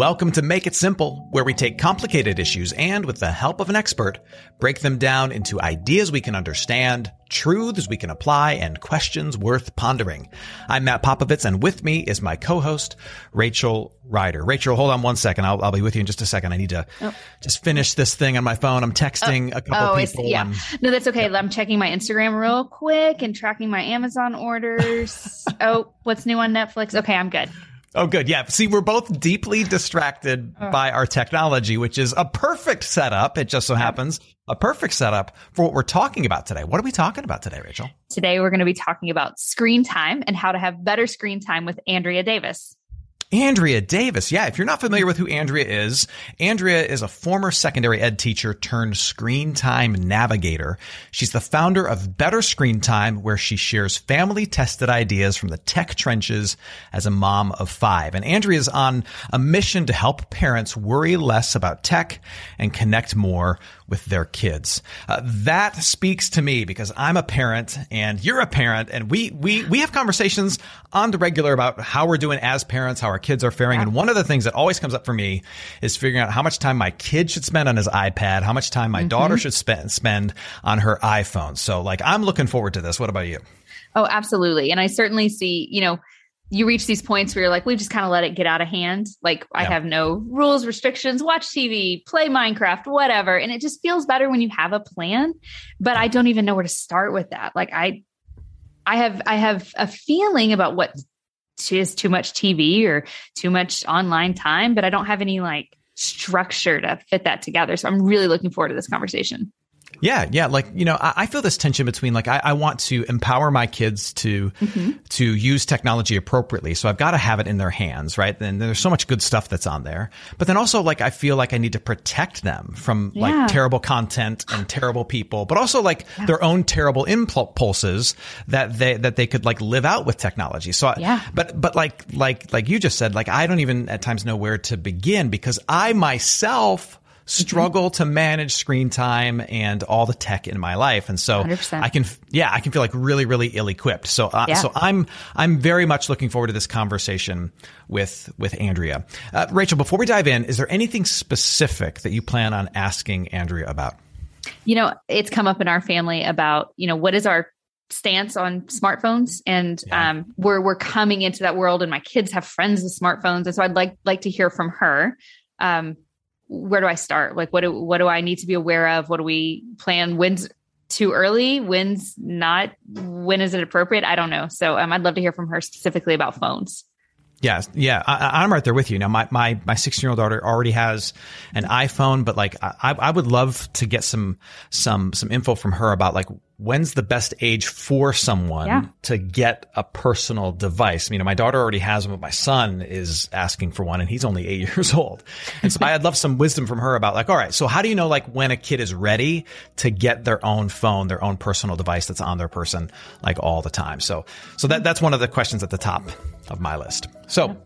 Welcome to Make It Simple, where we take complicated issues and, with the help of an expert, break them down into ideas we can understand, truths we can apply, and questions worth pondering. I'm Matt Popovitz, and with me is my co-host, Rachel Ryder. Rachel, hold on one second. I'll, I'll be with you in just a second. I need to oh. just finish this thing on my phone. I'm texting oh, a couple oh, people. Yeah. no, that's okay. Yeah. I'm checking my Instagram real quick and tracking my Amazon orders. oh, what's new on Netflix? Okay, I'm good. Oh, good. Yeah. See, we're both deeply distracted oh. by our technology, which is a perfect setup. It just so happens a perfect setup for what we're talking about today. What are we talking about today, Rachel? Today, we're going to be talking about screen time and how to have better screen time with Andrea Davis. Andrea Davis. Yeah, if you're not familiar with who Andrea is, Andrea is a former secondary ed teacher turned screen time navigator. She's the founder of Better Screen Time, where she shares family tested ideas from the tech trenches as a mom of five. And Andrea is on a mission to help parents worry less about tech and connect more with their kids. Uh, that speaks to me because I'm a parent and you're a parent and we, we, we have conversations on the regular about how we're doing as parents, how our kids are faring. And one of the things that always comes up for me is figuring out how much time my kid should spend on his iPad, how much time my mm-hmm. daughter should spend, spend on her iPhone. So like, I'm looking forward to this. What about you? Oh, absolutely. And I certainly see, you know, you reach these points where you're like, we just kind of let it get out of hand. Like I have no rules, restrictions, watch TV, play Minecraft, whatever. And it just feels better when you have a plan. But I don't even know where to start with that. Like I I have I have a feeling about what is too much TV or too much online time, but I don't have any like structure to fit that together. So I'm really looking forward to this conversation. Yeah, yeah. Like, you know, I, I feel this tension between like I, I, want to empower my kids to mm-hmm. to use technology appropriately. So I've got to have it in their hands, right? And there's so much good stuff that's on there. But then also like I feel like I need to protect them from yeah. like terrible content and terrible people, but also like yeah. their own terrible impulses that they that they could like live out with technology. So yeah. but but like like like you just said, like I don't even at times know where to begin because I myself struggle to manage screen time and all the tech in my life. And so 100%. I can, yeah, I can feel like really, really ill equipped. So, uh, yeah. so I'm, I'm very much looking forward to this conversation with, with Andrea. Uh, Rachel, before we dive in, is there anything specific that you plan on asking Andrea about? You know, it's come up in our family about, you know, what is our stance on smartphones and yeah. um, we're we're coming into that world and my kids have friends with smartphones and so I'd like like to hear from her um, where do I start? Like, what do what do I need to be aware of? What do we plan? When's too early? When's not? When is it appropriate? I don't know. So um, I'd love to hear from her specifically about phones. Yeah, yeah, I, am right there with you. Now, my my my 16 year old daughter already has an iPhone, but like I, I would love to get some some some info from her about like when's the best age for someone yeah. to get a personal device? You know, my daughter already has one, but my son is asking for one and he's only eight years old. And so I'd love some wisdom from her about like, all right, so how do you know like when a kid is ready to get their own phone, their own personal device that's on their person like all the time? So, so that, that's one of the questions at the top of my list. So,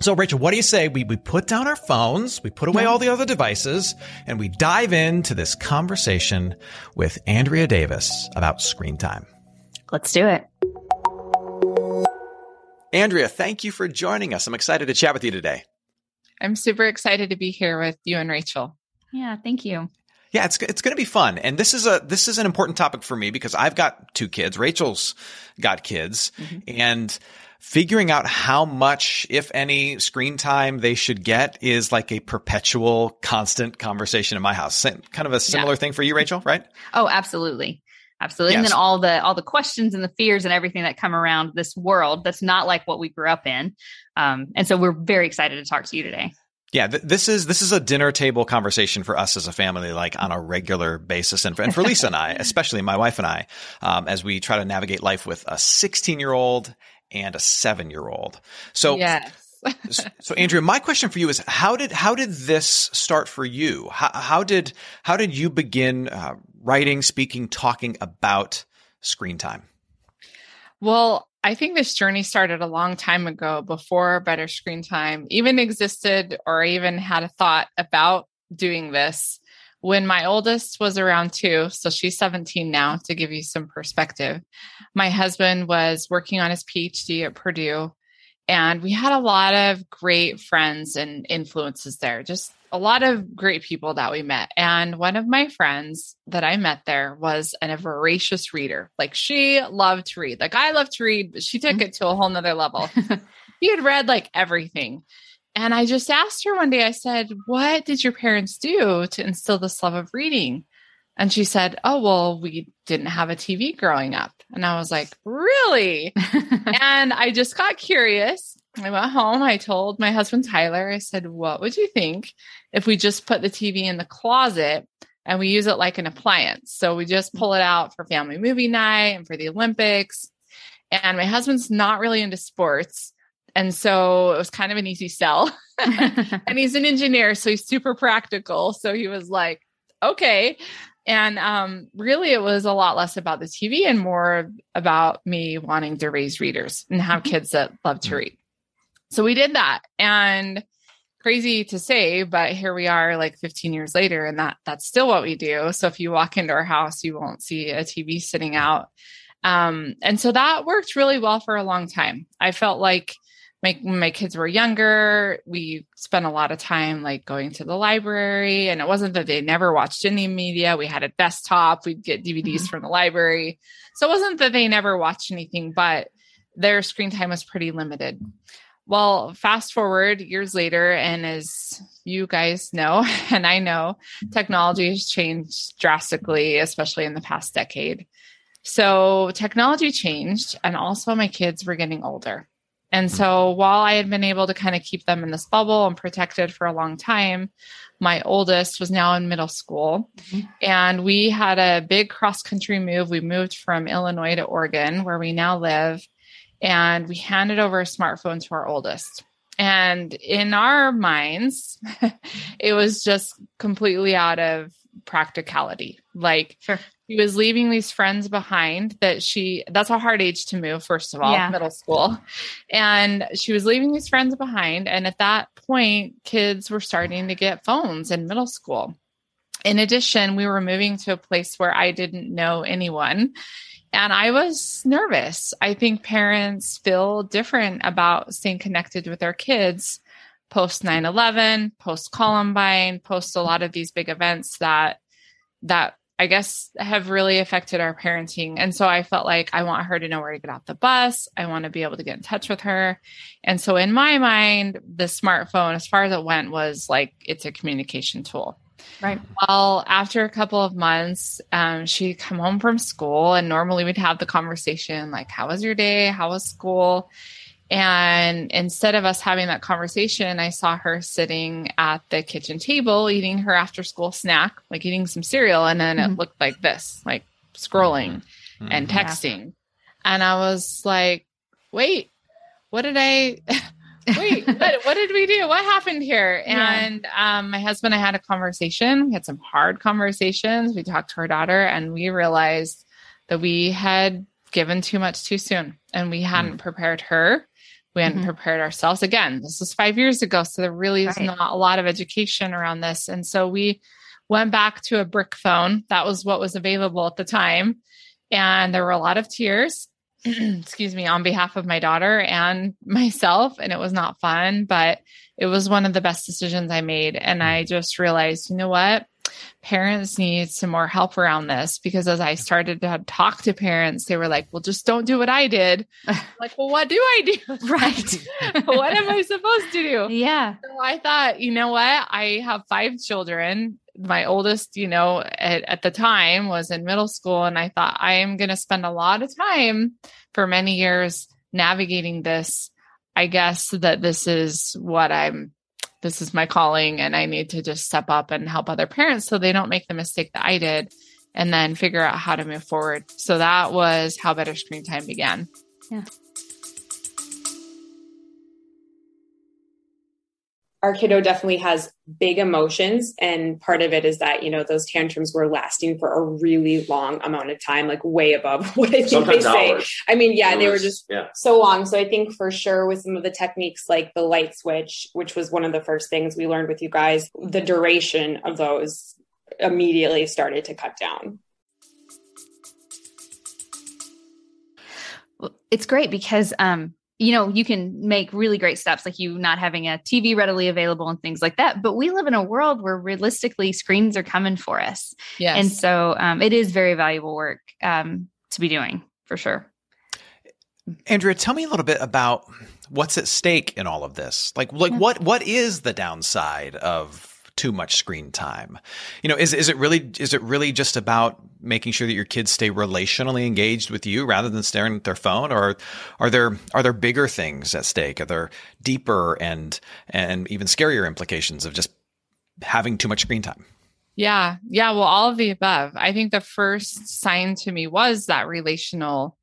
so, Rachel, what do you say we, we put down our phones, we put away all the other devices, and we dive into this conversation with Andrea Davis about screen time? Let's do it. Andrea, thank you for joining us. I'm excited to chat with you today. I'm super excited to be here with you and Rachel. Yeah, thank you. Yeah, it's it's going to be fun, and this is a this is an important topic for me because I've got two kids. Rachel's got kids, mm-hmm. and figuring out how much, if any, screen time they should get is like a perpetual, constant conversation in my house. Kind of a similar yeah. thing for you, Rachel, right? Oh, absolutely. Absolutely. Yes. And then all the all the questions and the fears and everything that come around this world that's not like what we grew up in. Um, and so we're very excited to talk to you today. Yeah, th- this is this is a dinner table conversation for us as a family, like on a regular basis, and for, and for Lisa and I, especially my wife and I, um, as we try to navigate life with a 16 year old and a seven year old. So, yes. so Andrea, my question for you is how did how did this start for you? How, how did how did you begin uh, writing, speaking, talking about screen time? Well, I think this journey started a long time ago before Better Screen Time even existed or even had a thought about doing this when my oldest was around two, so she's 17 now to give you some perspective, my husband was working on his PhD at Purdue And we had a lot of great friends and influences there, just a lot of great people that we met. And one of my friends that I met there was an, a voracious reader. Like she loved to read. Like I love to read, but she took mm-hmm. it to a whole nother level. she had read like everything. And I just asked her one day, I said, What did your parents do to instill this love of reading? And she said, Oh, well, we didn't have a TV growing up. And I was like, Really? and I just got curious. I went home. I told my husband, Tyler, I said, What would you think if we just put the TV in the closet and we use it like an appliance? So we just pull it out for family movie night and for the Olympics. And my husband's not really into sports. And so it was kind of an easy sell. and he's an engineer, so he's super practical. So he was like, okay. And um, really, it was a lot less about the TV and more about me wanting to raise readers and have mm-hmm. kids that love to mm-hmm. read. So we did that. And crazy to say, but here we are like 15 years later, and that that's still what we do. So if you walk into our house, you won't see a TV sitting out. Um, and so that worked really well for a long time. I felt like my my kids were younger, we spent a lot of time like going to the library. And it wasn't that they never watched any media. We had a desktop, we'd get DVDs mm-hmm. from the library. So it wasn't that they never watched anything, but their screen time was pretty limited. Well, fast forward years later, and as you guys know, and I know, technology has changed drastically, especially in the past decade. So technology changed, and also my kids were getting older. And so while I had been able to kind of keep them in this bubble and protected for a long time, my oldest was now in middle school. Mm-hmm. And we had a big cross country move. We moved from Illinois to Oregon, where we now live. And we handed over a smartphone to our oldest. And in our minds, it was just completely out of practicality. Like sure. She was leaving these friends behind that she that's a hard age to move, first of all, yeah. middle school. And she was leaving these friends behind. And at that point, kids were starting to get phones in middle school. In addition, we were moving to a place where I didn't know anyone. And I was nervous. I think parents feel different about staying connected with their kids post 9-11 post columbine post a lot of these big events that that i guess have really affected our parenting and so i felt like i want her to know where to get off the bus i want to be able to get in touch with her and so in my mind the smartphone as far as it went was like it's a communication tool Right. Well, after a couple of months, um, she'd come home from school, and normally we'd have the conversation like, How was your day? How was school? And instead of us having that conversation, I saw her sitting at the kitchen table eating her after school snack, like eating some cereal. And then mm-hmm. it looked like this, like scrolling mm-hmm. and texting. Yeah. And I was like, wait, what did I? Wait, what, what, did we do? What happened here? And yeah. um, my husband and I had a conversation. We had some hard conversations. We talked to her daughter and we realized that we had given too much too soon and we hadn't mm. prepared her we hadn't mm-hmm. prepared ourselves. Again, this was five years ago. So there really is right. not a lot of education around this. And so we went back to a brick phone. That was what was available at the time. And there were a lot of tears, excuse me, on behalf of my daughter and myself. And it was not fun, but it was one of the best decisions I made. And I just realized, you know what? Parents need some more help around this because as I started to talk to parents, they were like, well, just don't do what I did. like, well, what do I do? Right. what am I supposed to do? Yeah. So I thought, you know what? I have five children. My oldest, you know, at, at the time was in middle school. And I thought, I am going to spend a lot of time for many years navigating this. I guess that this is what I'm this is my calling and I need to just step up and help other parents so they don't make the mistake that I did and then figure out how to move forward. So that was how Better Screen Time began. Yeah. Our kiddo definitely has big emotions and part of it is that you know those tantrums were lasting for a really long amount of time like way above what i think Sometimes they say hours. i mean yeah they were just yeah. so long so i think for sure with some of the techniques like the light switch which was one of the first things we learned with you guys the duration of those immediately started to cut down well, it's great because um you know, you can make really great steps like you not having a TV readily available and things like that. But we live in a world where realistically screens are coming for us. Yes. And so um, it is very valuable work um, to be doing for sure. Andrea, tell me a little bit about what's at stake in all of this. Like, like yeah. what what is the downside of too much screen time? You know, is is it really is it really just about making sure that your kids stay relationally engaged with you rather than staring at their phone, or are there are there bigger things at stake? Are there deeper and and even scarier implications of just having too much screen time? Yeah, yeah. Well, all of the above. I think the first sign to me was that relational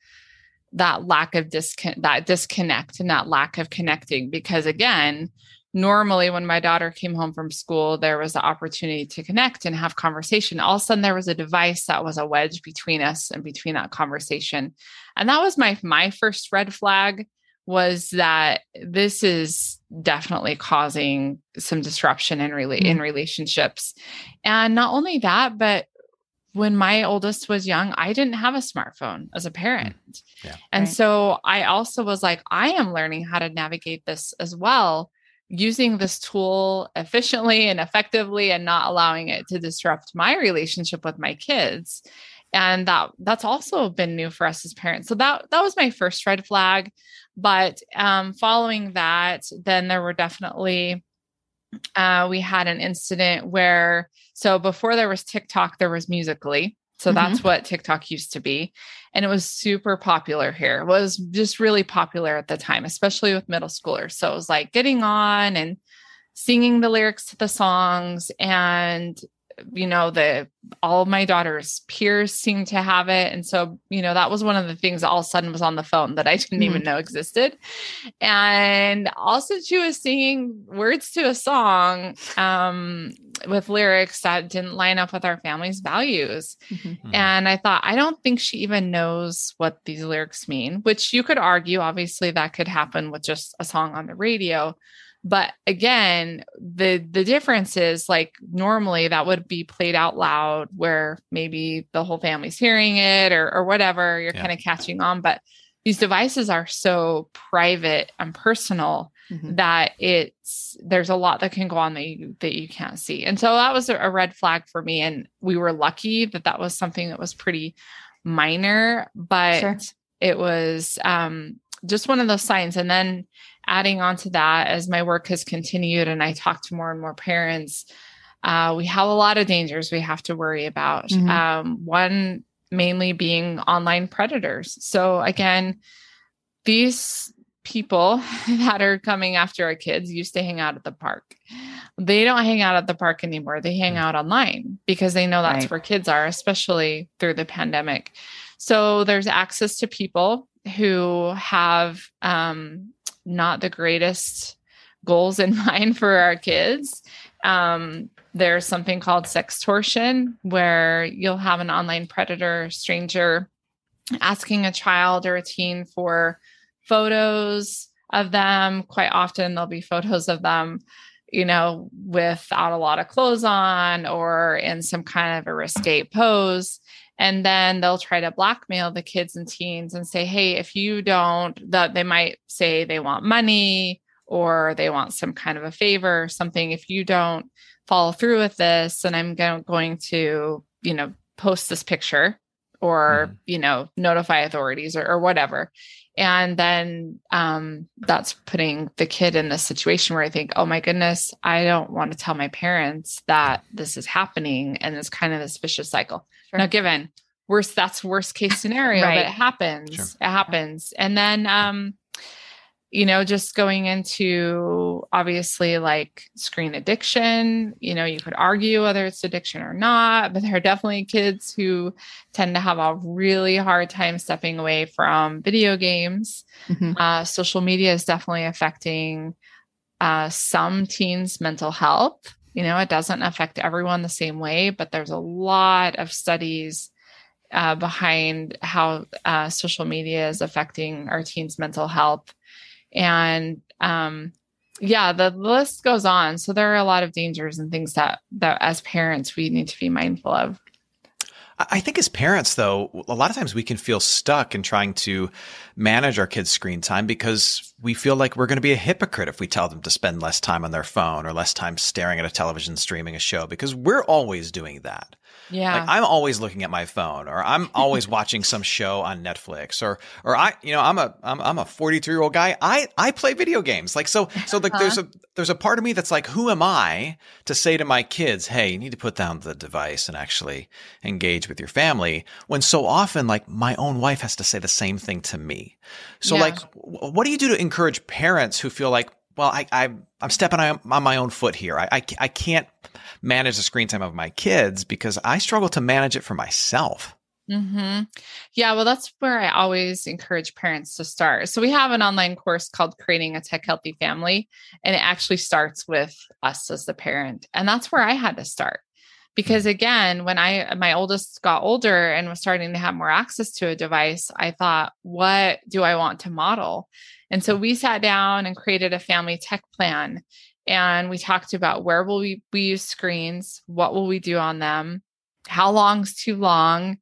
that lack of disconnect that disconnect and that lack of connecting because again normally when my daughter came home from school there was the opportunity to connect and have conversation all of a sudden there was a device that was a wedge between us and between that conversation and that was my my first red flag was that this is definitely causing some disruption in rela- mm-hmm. in relationships and not only that but when my oldest was young, I didn't have a smartphone as a parent. Yeah. And right. so I also was like, I am learning how to navigate this as well using this tool efficiently and effectively and not allowing it to disrupt my relationship with my kids. And that that's also been new for us as parents. So that that was my first red flag. But um, following that then there were definitely uh, we had an incident where so before there was tiktok there was Musical.ly so mm-hmm. that's what TikTok used to be. And it was super popular here. It was just really popular at the time, especially with middle schoolers. So it was like getting on and singing the lyrics to the songs and you know the all my daughter's peers seemed to have it and so you know that was one of the things all of a sudden was on the phone that i didn't mm-hmm. even know existed and also she was singing words to a song um, with lyrics that didn't line up with our family's values mm-hmm. Hmm. and i thought i don't think she even knows what these lyrics mean which you could argue obviously that could happen with just a song on the radio but again the the difference is like normally that would be played out loud where maybe the whole family's hearing it or or whatever you're yeah. kind of catching on but these devices are so private and personal mm-hmm. that it's there's a lot that can go on that you that you can't see and so that was a, a red flag for me and we were lucky that that was something that was pretty minor but sure. it was um just one of those signs and then adding on to that, as my work has continued and I talk to more and more parents, uh, we have a lot of dangers we have to worry about. Mm-hmm. Um, one mainly being online predators. So, again, these people that are coming after our kids used to hang out at the park. They don't hang out at the park anymore. They hang mm. out online because they know that's right. where kids are, especially through the pandemic. So there's access to people who have um, not the greatest goals in mind for our kids. Um, there's something called sextortion, where you'll have an online predator stranger asking a child or a teen for photos of them. Quite often, there'll be photos of them, you know, without a lot of clothes on or in some kind of a risque pose. And then they'll try to blackmail the kids and teens and say, hey, if you don't, that they might say they want money or they want some kind of a favor or something. If you don't follow through with this, and I'm going to, you know, post this picture or, mm. you know, notify authorities or, or whatever. And then um, that's putting the kid in this situation where I think, oh my goodness, I don't want to tell my parents that this is happening. And it's kind of this vicious cycle. Sure. Now, given worst, that's worst case scenario, right. but it happens. Sure. It happens. And then, um, you know, just going into obviously like screen addiction, you know, you could argue whether it's addiction or not, but there are definitely kids who tend to have a really hard time stepping away from video games. Mm-hmm. Uh, social media is definitely affecting uh, some teens' mental health. You know, it doesn't affect everyone the same way, but there's a lot of studies uh, behind how uh, social media is affecting our teens' mental health. And um, yeah, the list goes on. So there are a lot of dangers and things that that as parents we need to be mindful of. I think as parents, though, a lot of times we can feel stuck in trying to manage our kids' screen time because we feel like we're going to be a hypocrite if we tell them to spend less time on their phone or less time staring at a television streaming a show because we're always doing that. Yeah. Like I'm always looking at my phone or I'm always watching some show on Netflix or or I you know I'm a I'm, I'm a 42 year old guy I I play video games like so so like uh-huh. there's a there's a part of me that's like who am I to say to my kids hey you need to put down the device and actually engage with your family when so often like my own wife has to say the same thing to me. So yeah. like what do you do to encourage parents who feel like well, I, I I'm stepping on my own foot here. I, I, I can't manage the screen time of my kids because I struggle to manage it for myself. Mm-hmm. Yeah, well, that's where I always encourage parents to start. So we have an online course called Creating a Tech Healthy Family, and it actually starts with us as the parent, and that's where I had to start because again when i my oldest got older and was starting to have more access to a device i thought what do i want to model? And so we sat down and created a family tech plan and we talked about where will we, we use screens what will we do on them how long's too long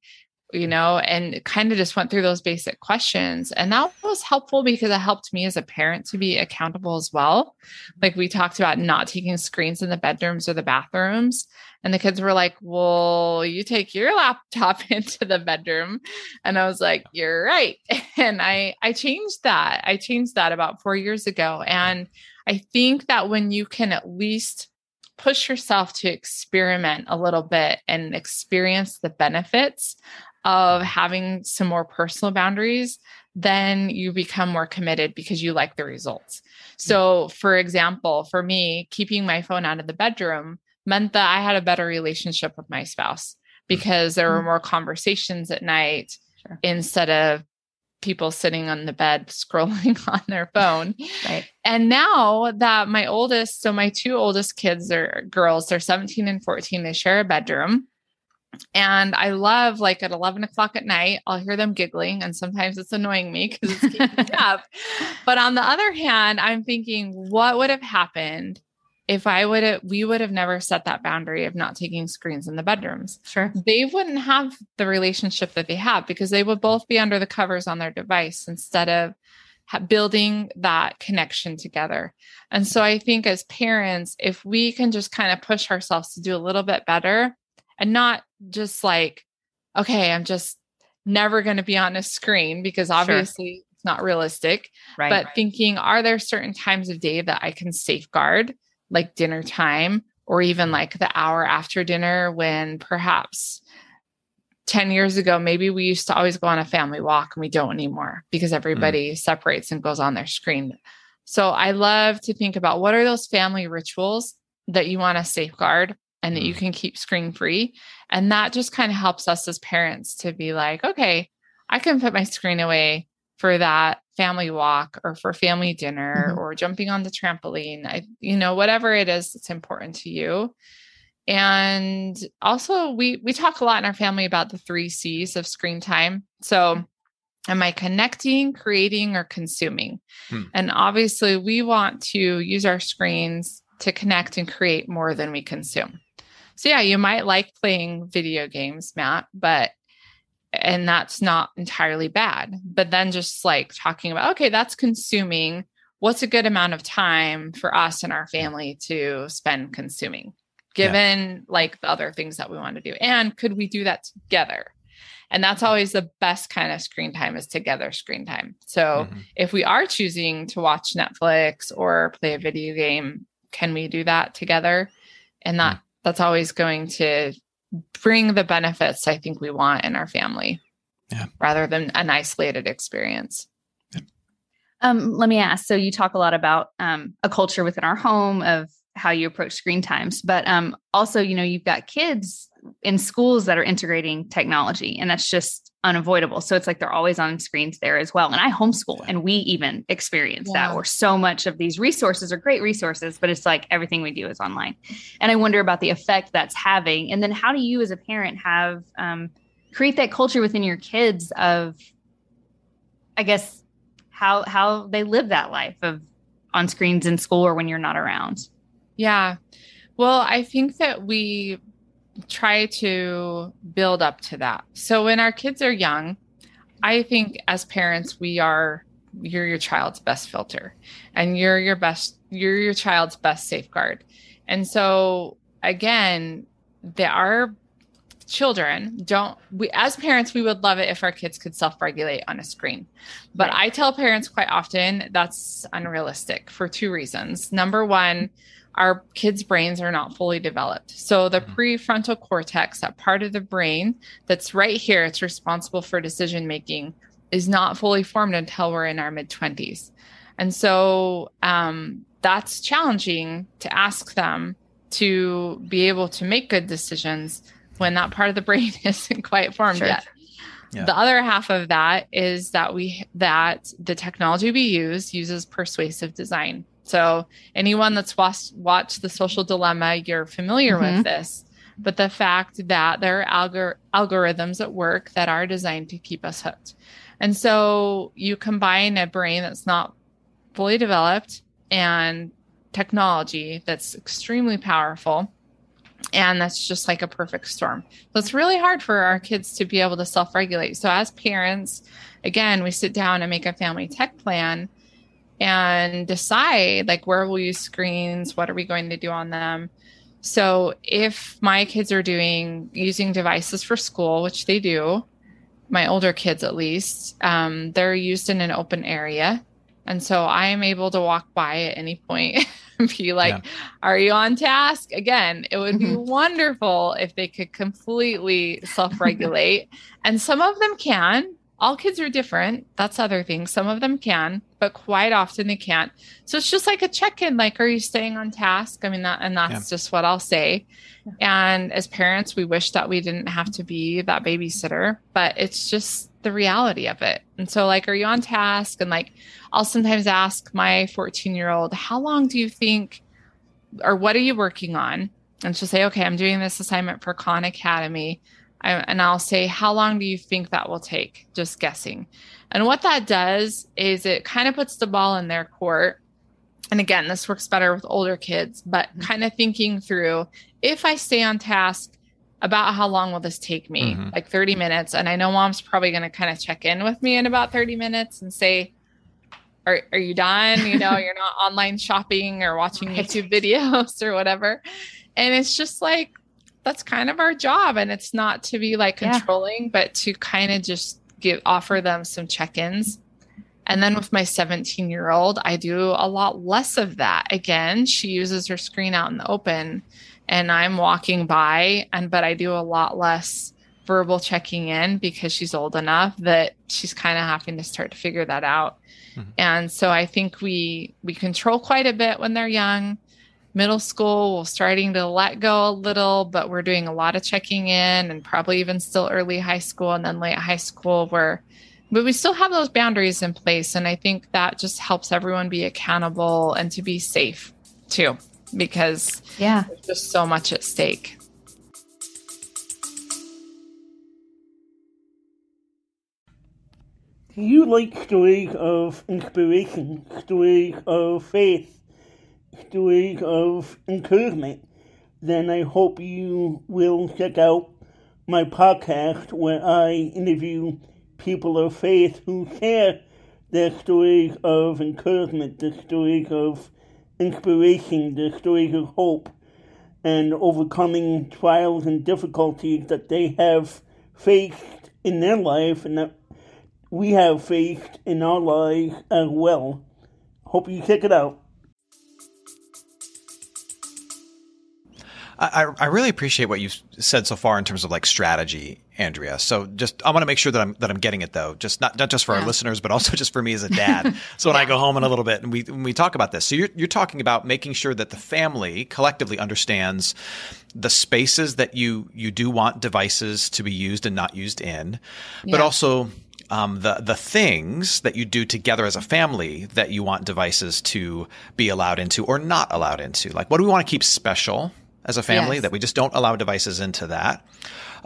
you know and kind of just went through those basic questions and that was helpful because it helped me as a parent to be accountable as well like we talked about not taking screens in the bedrooms or the bathrooms and the kids were like, Well, you take your laptop into the bedroom. And I was like, You're right. And I I changed that. I changed that about four years ago. And I think that when you can at least push yourself to experiment a little bit and experience the benefits of having some more personal boundaries, then you become more committed because you like the results. So, for example, for me, keeping my phone out of the bedroom meant that I had a better relationship with my spouse because there were mm-hmm. more conversations at night sure. instead of people sitting on the bed scrolling on their phone. right. And now that my oldest, so my two oldest kids are girls, they're 17 and 14, they share a bedroom. And I love like at 11 o'clock at night, I'll hear them giggling, and sometimes it's annoying me because it's keeping me up. But on the other hand, I'm thinking, what would have happened if I would have, we would have never set that boundary of not taking screens in the bedrooms. Sure. They wouldn't have the relationship that they have because they would both be under the covers on their device instead of building that connection together. And so I think as parents, if we can just kind of push ourselves to do a little bit better and not just like, okay, I'm just never going to be on a screen because obviously sure. it's not realistic. Right. But right. thinking, are there certain times of day that I can safeguard? like dinner time or even like the hour after dinner when perhaps 10 years ago, maybe we used to always go on a family walk and we don't anymore because mm. everybody mm. separates and goes on their screen. So I love to think about what are those family rituals that you want to safeguard and that mm. you can keep screen free. And that just kind of helps us as parents to be like, okay, I can put my screen away for that family walk or for family dinner mm-hmm. or jumping on the trampoline I, you know whatever it is that's important to you and also we we talk a lot in our family about the three c's of screen time so am i connecting creating or consuming hmm. and obviously we want to use our screens to connect and create more than we consume so yeah you might like playing video games matt but and that's not entirely bad but then just like talking about okay that's consuming what's a good amount of time for us and our family to spend consuming given yeah. like the other things that we want to do and could we do that together and that's always the best kind of screen time is together screen time so mm-hmm. if we are choosing to watch netflix or play a video game can we do that together and that mm. That's always going to bring the benefits I think we want in our family yeah. rather than an isolated experience. Um, let me ask. So you talk a lot about um, a culture within our home of how you approach screen times, but um, also, you know, you've got kids in schools that are integrating technology, and that's just unavoidable. So it's like they're always on screens there as well. And I homeschool, and we even experience yeah. that where so much of these resources are great resources, but it's like everything we do is online. And I wonder about the effect that's having. And then how do you, as a parent, have um, create that culture within your kids of, I guess, how how they live that life of on screens in school or when you're not around? Yeah. Well, I think that we try to build up to that. So when our kids are young, I think as parents, we are you're your child's best filter and you're your best you're your child's best safeguard. And so again, there are children don't we as parents we would love it if our kids could self-regulate on a screen but right. i tell parents quite often that's unrealistic for two reasons number one our kids' brains are not fully developed. So the mm-hmm. prefrontal cortex, that part of the brain that's right here, it's responsible for decision making, is not fully formed until we're in our mid 20s. And so um, that's challenging to ask them to be able to make good decisions when that part of the brain isn't quite formed sure. yet. Yeah. The other half of that is that we that the technology we use uses persuasive design. So anyone that's watched, watched the social dilemma, you're familiar mm-hmm. with this. But the fact that there are algor- algorithms at work that are designed to keep us hooked. And so you combine a brain that's not fully developed and technology that's extremely powerful. And that's just like a perfect storm. So it's really hard for our kids to be able to self regulate. So, as parents, again, we sit down and make a family tech plan and decide like where we'll use screens, what are we going to do on them. So if my kids are doing using devices for school, which they do, my older kids at least, um, they're used in an open area. And so I am able to walk by at any point and be like, yeah. Are you on task? Again, it would be wonderful if they could completely self regulate. and some of them can, all kids are different. That's other thing. Some of them can, but quite often they can't. So it's just like a check-in. Like, are you staying on task? I mean, that, and that's yeah. just what I'll say. And as parents, we wish that we didn't have to be that babysitter, but it's just the reality of it. And so, like, are you on task? And like, I'll sometimes ask my 14 year old, how long do you think, or what are you working on? And she'll say, okay, I'm doing this assignment for Khan Academy. And I'll say, How long do you think that will take? Just guessing. And what that does is it kind of puts the ball in their court. And again, this works better with older kids, but mm-hmm. kind of thinking through if I stay on task, about how long will this take me? Mm-hmm. Like 30 minutes. And I know mom's probably going to kind of check in with me in about 30 minutes and say, are, are you done? You know, you're not online shopping or watching YouTube videos or whatever. And it's just like, that's kind of our job and it's not to be like controlling yeah. but to kind of just give offer them some check-ins and then with my 17 year old i do a lot less of that again she uses her screen out in the open and i'm walking by and but i do a lot less verbal checking in because she's old enough that she's kind of having to start to figure that out mm-hmm. and so i think we we control quite a bit when they're young middle school we're starting to let go a little but we're doing a lot of checking in and probably even still early high school and then late high school where but we still have those boundaries in place. And i think that just helps everyone be accountable and to be safe too because yeah. there's just so much at stake. Do you like stories of inspiration, stories of faith, stories of encouragement, then I hope you will check out my podcast where I interview people of faith who share their stories of encouragement, their stories of inspiration, their stories of hope, and overcoming trials and difficulties that they have faced in their life and that we have faced in our lives as well. Hope you check it out. I, I really appreciate what you've said so far in terms of like strategy, Andrea. So just I want to make sure that I'm that I'm getting it though, just not not just for yeah. our listeners, but also just for me as a dad. so when yeah. I go home in a little bit and we when we talk about this, so you're you're talking about making sure that the family collectively understands the spaces that you you do want devices to be used and not used in, but yeah. also um, the the things that you do together as a family that you want devices to be allowed into or not allowed into. Like, what do we want to keep special? As a family yes. that we just don't allow devices into that.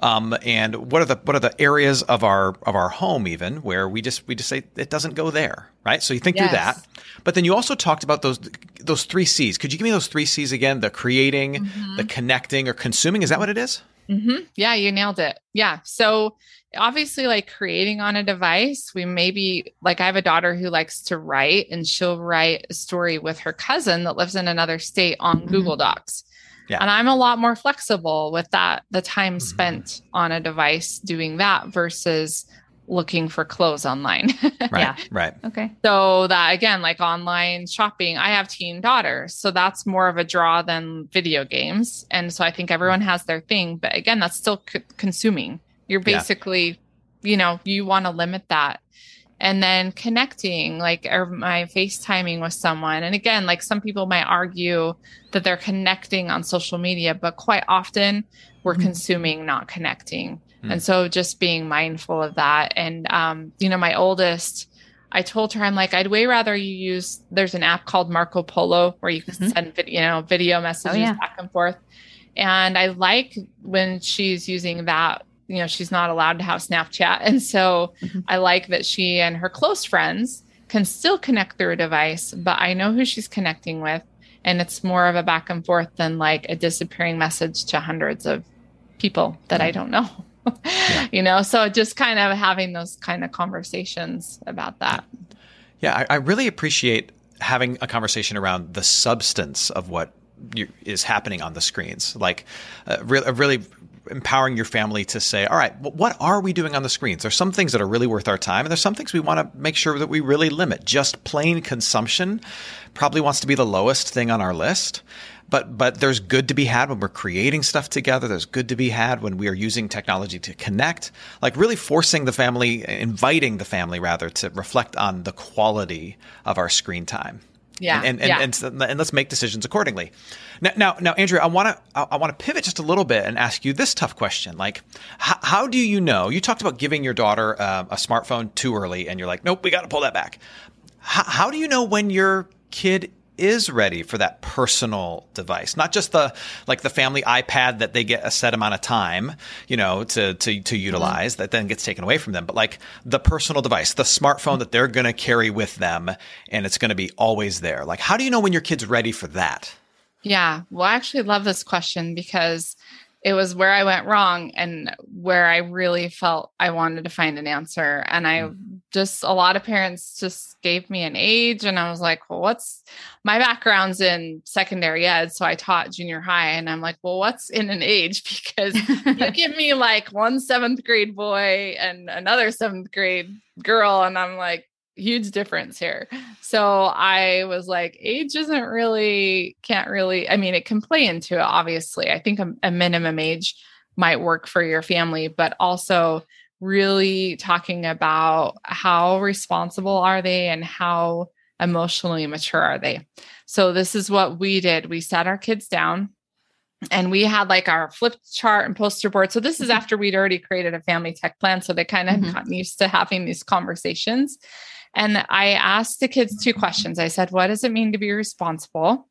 Um, and what are the what are the areas of our of our home even where we just we just say it doesn't go there, right? So you think yes. through that, but then you also talked about those those three C's. Could you give me those three C's again? The creating, mm-hmm. the connecting, or consuming. Is that what it is? Mm-hmm. Yeah, you nailed it. Yeah. So obviously, like creating on a device, we maybe like I have a daughter who likes to write, and she'll write a story with her cousin that lives in another state on mm-hmm. Google Docs. Yeah. And I'm a lot more flexible with that, the time mm-hmm. spent on a device doing that versus looking for clothes online. right. Yeah. Right. Okay. So that again, like online shopping, I have teen daughters. So that's more of a draw than video games. And so I think everyone has their thing. But again, that's still c- consuming. You're basically, yeah. you know, you want to limit that. And then connecting, like or my FaceTiming with someone. And again, like some people might argue that they're connecting on social media, but quite often we're mm-hmm. consuming, not connecting. Mm. And so just being mindful of that. And, um, you know, my oldest, I told her, I'm like, I'd way rather you use, there's an app called Marco Polo where you can mm-hmm. send, you know, video messages oh, yeah. back and forth. And I like when she's using that, you know, she's not allowed to have Snapchat. And so mm-hmm. I like that she and her close friends can still connect through a device, but I know who she's connecting with. And it's more of a back and forth than like a disappearing message to hundreds of people that mm-hmm. I don't know yeah. you know so just kind of having those kind of conversations about that yeah I, I really appreciate having a conversation around the substance of what you, is happening on the screens like uh, re- really empowering your family to say, all right, what are we doing on the screens? There's some things that are really worth our time, and there's some things we want to make sure that we really limit. Just plain consumption probably wants to be the lowest thing on our list but but there's good to be had when we're creating stuff together. There's good to be had when we are using technology to connect. Like really forcing the family, inviting the family rather to reflect on the quality of our screen time. Yeah, and and, yeah. and, and, and let's make decisions accordingly. Now, now, now Andrea, I want to I, want to pivot just a little bit and ask you this tough question. Like, how, how do you know? You talked about giving your daughter uh, a smartphone too early, and you're like, nope, we got to pull that back. How, how do you know when your kid is ready for that personal device, not just the like the family iPad that they get a set amount of time, you know, to to to utilize mm-hmm. that then gets taken away from them, but like the personal device, the smartphone that they're going to carry with them and it's going to be always there. Like how do you know when your kid's ready for that? Yeah. Well, I actually love this question because it was where I went wrong and where I really felt I wanted to find an answer. And I mm. just, a lot of parents just gave me an age. And I was like, well, what's my background's in secondary ed. So I taught junior high. And I'm like, well, what's in an age? Because you give me like one seventh grade boy and another seventh grade girl. And I'm like, huge difference here. So I was like, age isn't really, can't really, I mean, it can play into it, obviously. I think a, a minimum age might work for your family, but also really talking about how responsible are they and how emotionally mature are they. So this is what we did. We sat our kids down and we had like our flip chart and poster board. So this is mm-hmm. after we'd already created a family tech plan. So they kind of mm-hmm. gotten used to having these conversations. And I asked the kids two questions. I said, What does it mean to be responsible?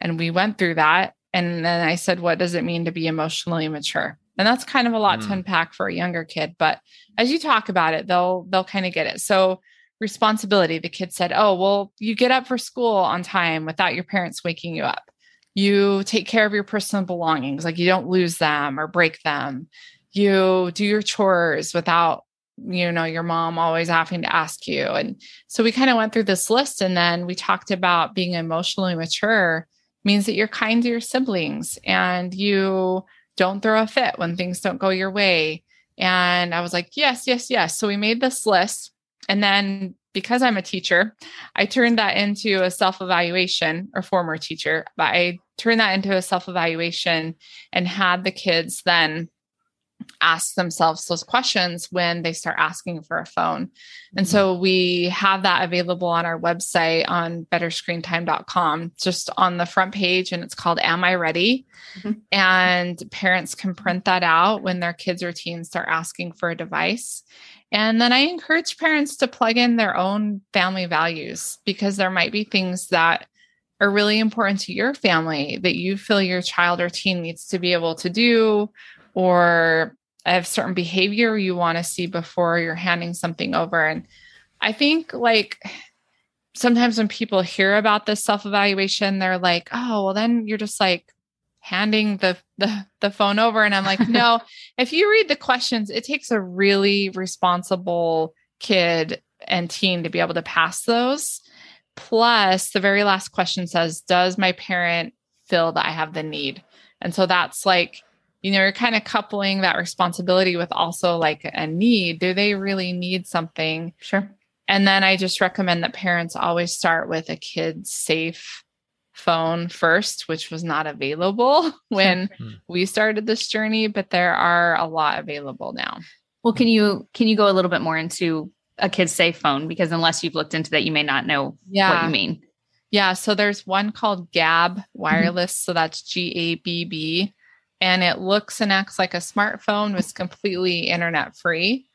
And we went through that. And then I said, What does it mean to be emotionally mature? And that's kind of a lot mm. to unpack for a younger kid. But as you talk about it, they'll they'll kind of get it. So responsibility, the kid said, Oh, well, you get up for school on time without your parents waking you up. You take care of your personal belongings, like you don't lose them or break them. You do your chores without you know your mom always having to ask you. And so we kind of went through this list and then we talked about being emotionally mature means that you're kind to your siblings and you don't throw a fit when things don't go your way. And i was like yes yes yes. So we made this list and then because i'm a teacher i turned that into a self-evaluation or former teacher but i turned that into a self-evaluation and had the kids then ask themselves those questions when they start asking for a phone. And mm-hmm. so we have that available on our website on betterscreentime.com, just on the front page, and it's called Am I Ready? Mm-hmm. And parents can print that out when their kids or teens start asking for a device. And then I encourage parents to plug in their own family values because there might be things that are really important to your family that you feel your child or teen needs to be able to do or have certain behavior you want to see before you're handing something over. And I think like sometimes when people hear about this self evaluation, they're like, oh, well, then you're just like handing the, the the phone over and I'm like, "No, if you read the questions, it takes a really responsible kid and teen to be able to pass those." Plus, the very last question says, "Does my parent feel that I have the need?" And so that's like you know, you're kind of coupling that responsibility with also like a need. Do they really need something? Sure. And then I just recommend that parents always start with a kid's safe phone first, which was not available when hmm. we started this journey, but there are a lot available now. Well, can you can you go a little bit more into a kid's safe phone because unless you've looked into that, you may not know yeah. what you mean. Yeah, so there's one called Gabb Wireless, mm-hmm. so that's G A B B and it looks and acts like a smartphone was completely internet free.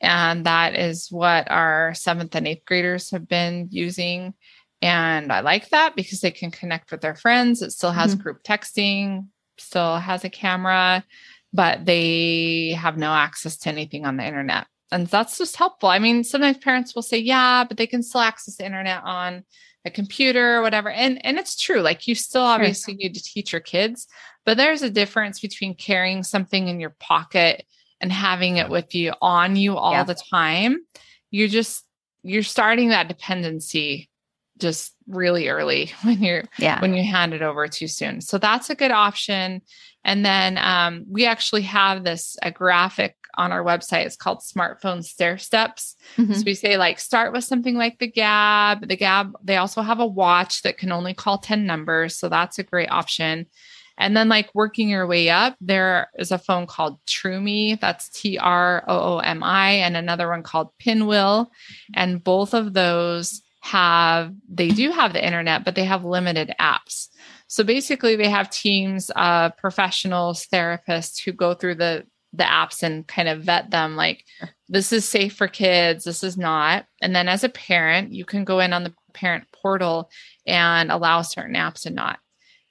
And that is what our seventh and eighth graders have been using. And i like that because they can connect with their friends. It still has mm-hmm. group texting still has a camera but they have no access to anything on the internet. And that's just helpful. I mean sometimes parents will say yeah but they can still access the internet on a computer or whatever and and it's true like you still obviously sure. need to teach your kids but there's a difference between carrying something in your pocket and having it with you on you all yeah. the time. You're just you're starting that dependency just really early when you're yeah. when you hand it over too soon. So that's a good option. And then um, we actually have this a graphic on our website. It's called Smartphone Stair Steps. Mm-hmm. So we say like start with something like the Gabb. The Gabb They also have a watch that can only call ten numbers, so that's a great option. And then, like working your way up, there is a phone called Troomi. That's T R O O M I, and another one called Pinwheel. And both of those have, they do have the internet, but they have limited apps. So basically, they have teams of professionals, therapists who go through the the apps and kind of vet them like this is safe for kids this is not and then as a parent you can go in on the parent portal and allow certain apps and not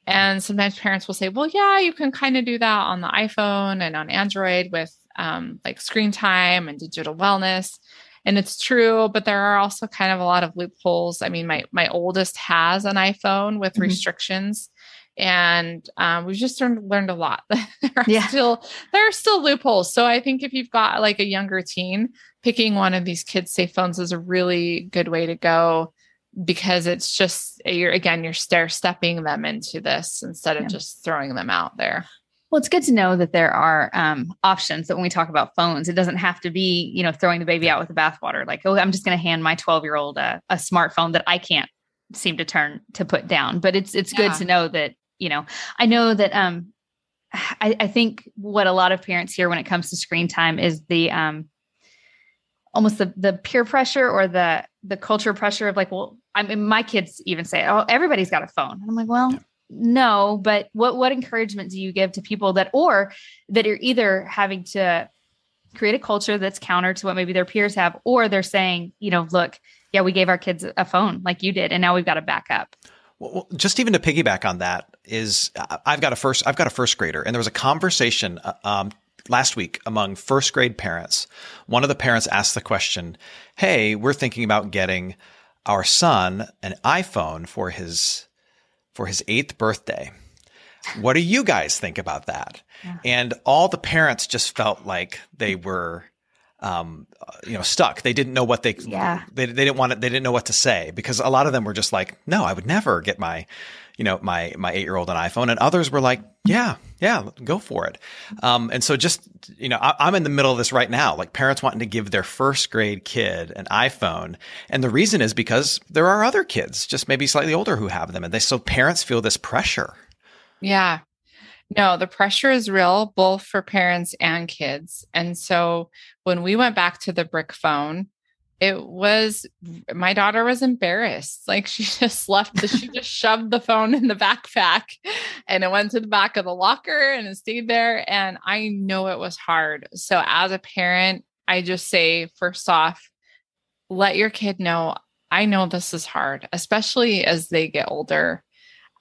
and sometimes parents will say, well, yeah, you can kind of do that on the iPhone and on Android with um, like screen time and digital wellness. And it's true, but there are also kind of a lot of loopholes. I mean, my my oldest has an iPhone with mm-hmm. restrictions, and um, we've just learned learned a lot. there are yeah. still there are still loopholes. So I think if you've got like a younger teen, picking one of these kids' safe phones is a really good way to go because it's just you're again you're stair stepping them into this instead of yeah. just throwing them out there well it's good to know that there are um, options that when we talk about phones it doesn't have to be you know throwing the baby out with the bathwater like oh i'm just going to hand my 12 year old a, a, smartphone that i can't seem to turn to put down but it's it's yeah. good to know that you know i know that um I, I think what a lot of parents hear when it comes to screen time is the um almost the the peer pressure or the the culture pressure of like, well, I mean, my kids even say, "Oh, everybody's got a phone." And I'm like, well, yeah. No, but what what encouragement do you give to people that or that are either having to create a culture that's counter to what maybe their peers have, or they're saying, you know, look, yeah, we gave our kids a phone like you did, and now we've got to back up. Well, just even to piggyback on that is, I've got a first, I've got a first grader, and there was a conversation uh, um, last week among first grade parents. One of the parents asked the question, Hey, we're thinking about getting our son an iPhone for his, for his eighth birthday. What do you guys think about that? Yeah. And all the parents just felt like they were, um, you know, stuck. They didn't know what they, yeah. they, they didn't want it. They didn't know what to say because a lot of them were just like, no, I would never get my, you know, my, my eight year old an iPhone. And others were like, yeah, yeah, go for it. Um, and so just, you know, I, am in the middle of this right now, like parents wanting to give their first grade kid an iPhone. And the reason is because there are other kids, just maybe slightly older who have them. And they, so parents feel this pressure. Yeah. No, the pressure is real, both for parents and kids. And so when we went back to the brick phone, it was my daughter was embarrassed. Like she just left the, she just shoved the phone in the backpack and it went to the back of the locker and it stayed there. And i know it was hard. So as a parent i just say first off let your kid know i know this is hard especially as they get older.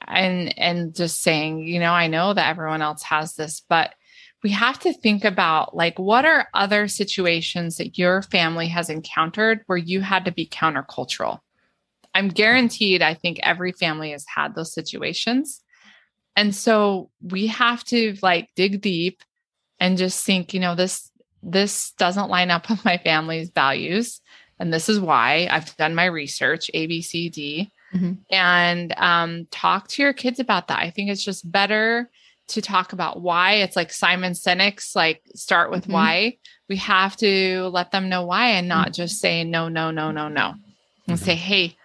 And and just saying you know i know that everyone else has this but we have to think about like what are other situations that your family has encountered where you had to be countercultural i'm guaranteed i think every family has had those situations And so we have to like dig deep and just think, you know, this this doesn't line up with my family's values. And this is why I've done my research, A, B, C, D, mm-hmm. and um, talk to your kids about that. I think it's just better to talk about why. It's like Simon Sinek's like start with mm-hmm. why. We have to let them know why and not mm-hmm. just say no, no, no, no, no. And mm-hmm. say, hey,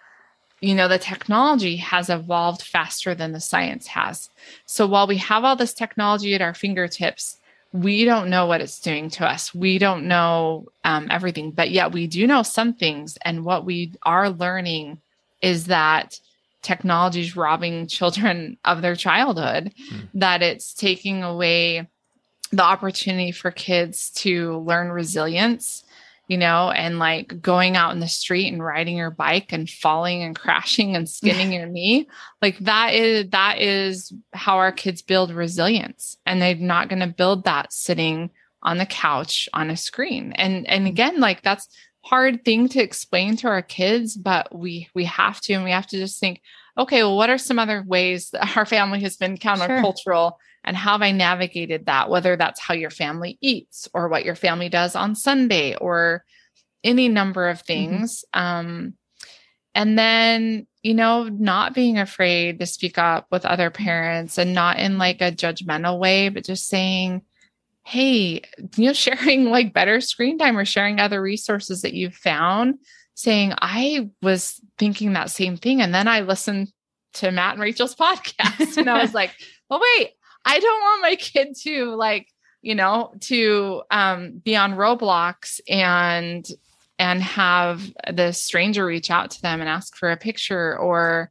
you know, the technology has evolved faster than the science has. So while we have all this technology at our fingertips, we don't know what it's doing to us. We don't know um, everything, but yet we do know some things. And what we are learning is that technology is robbing children of their childhood, mm. that it's taking away the opportunity for kids to learn resilience you know, and like going out in the street and riding your bike and falling and crashing and skinning your knee. Like that is that is how our kids build resilience. And they're not going to build that sitting on the couch on a screen. And and again, like that's hard thing to explain to our kids, but we we have to and we have to just think, okay, well, what are some other ways that our family has been countercultural? Sure and how have I navigated that, whether that's how your family eats or what your family does on Sunday or any number of mm-hmm. things. Mm-hmm. Um, and then, you know, not being afraid to speak up with other parents and not in like a judgmental way, but just saying, hey, you know, sharing like better screen time or sharing other resources that you've found, saying, I was thinking that same thing. And then I listened to Matt and Rachel's podcast and I was like, well, wait, I don't want my kid to like, you know, to um, be on Roblox and and have the stranger reach out to them and ask for a picture or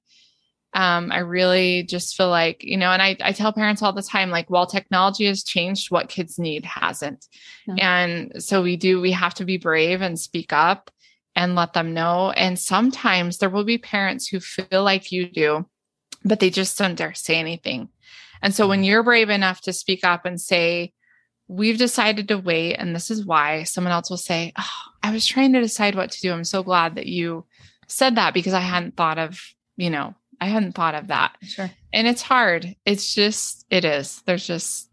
um, I really just feel like, you know, and I, I tell parents all the time, like, while technology has changed, what kids need hasn't. And so we do, we have to be brave and speak up and let them know. And sometimes there will be parents who feel like you do, but they just don't dare say anything. And so when mm-hmm. you're brave enough to speak up and say, we've decided to wait, and this is why, someone else will say, oh, I was trying to decide what to do. I'm so glad that you said that because I hadn't thought of, you know, I hadn't thought of that. Sure. And it's hard. It's just, it is. There's just,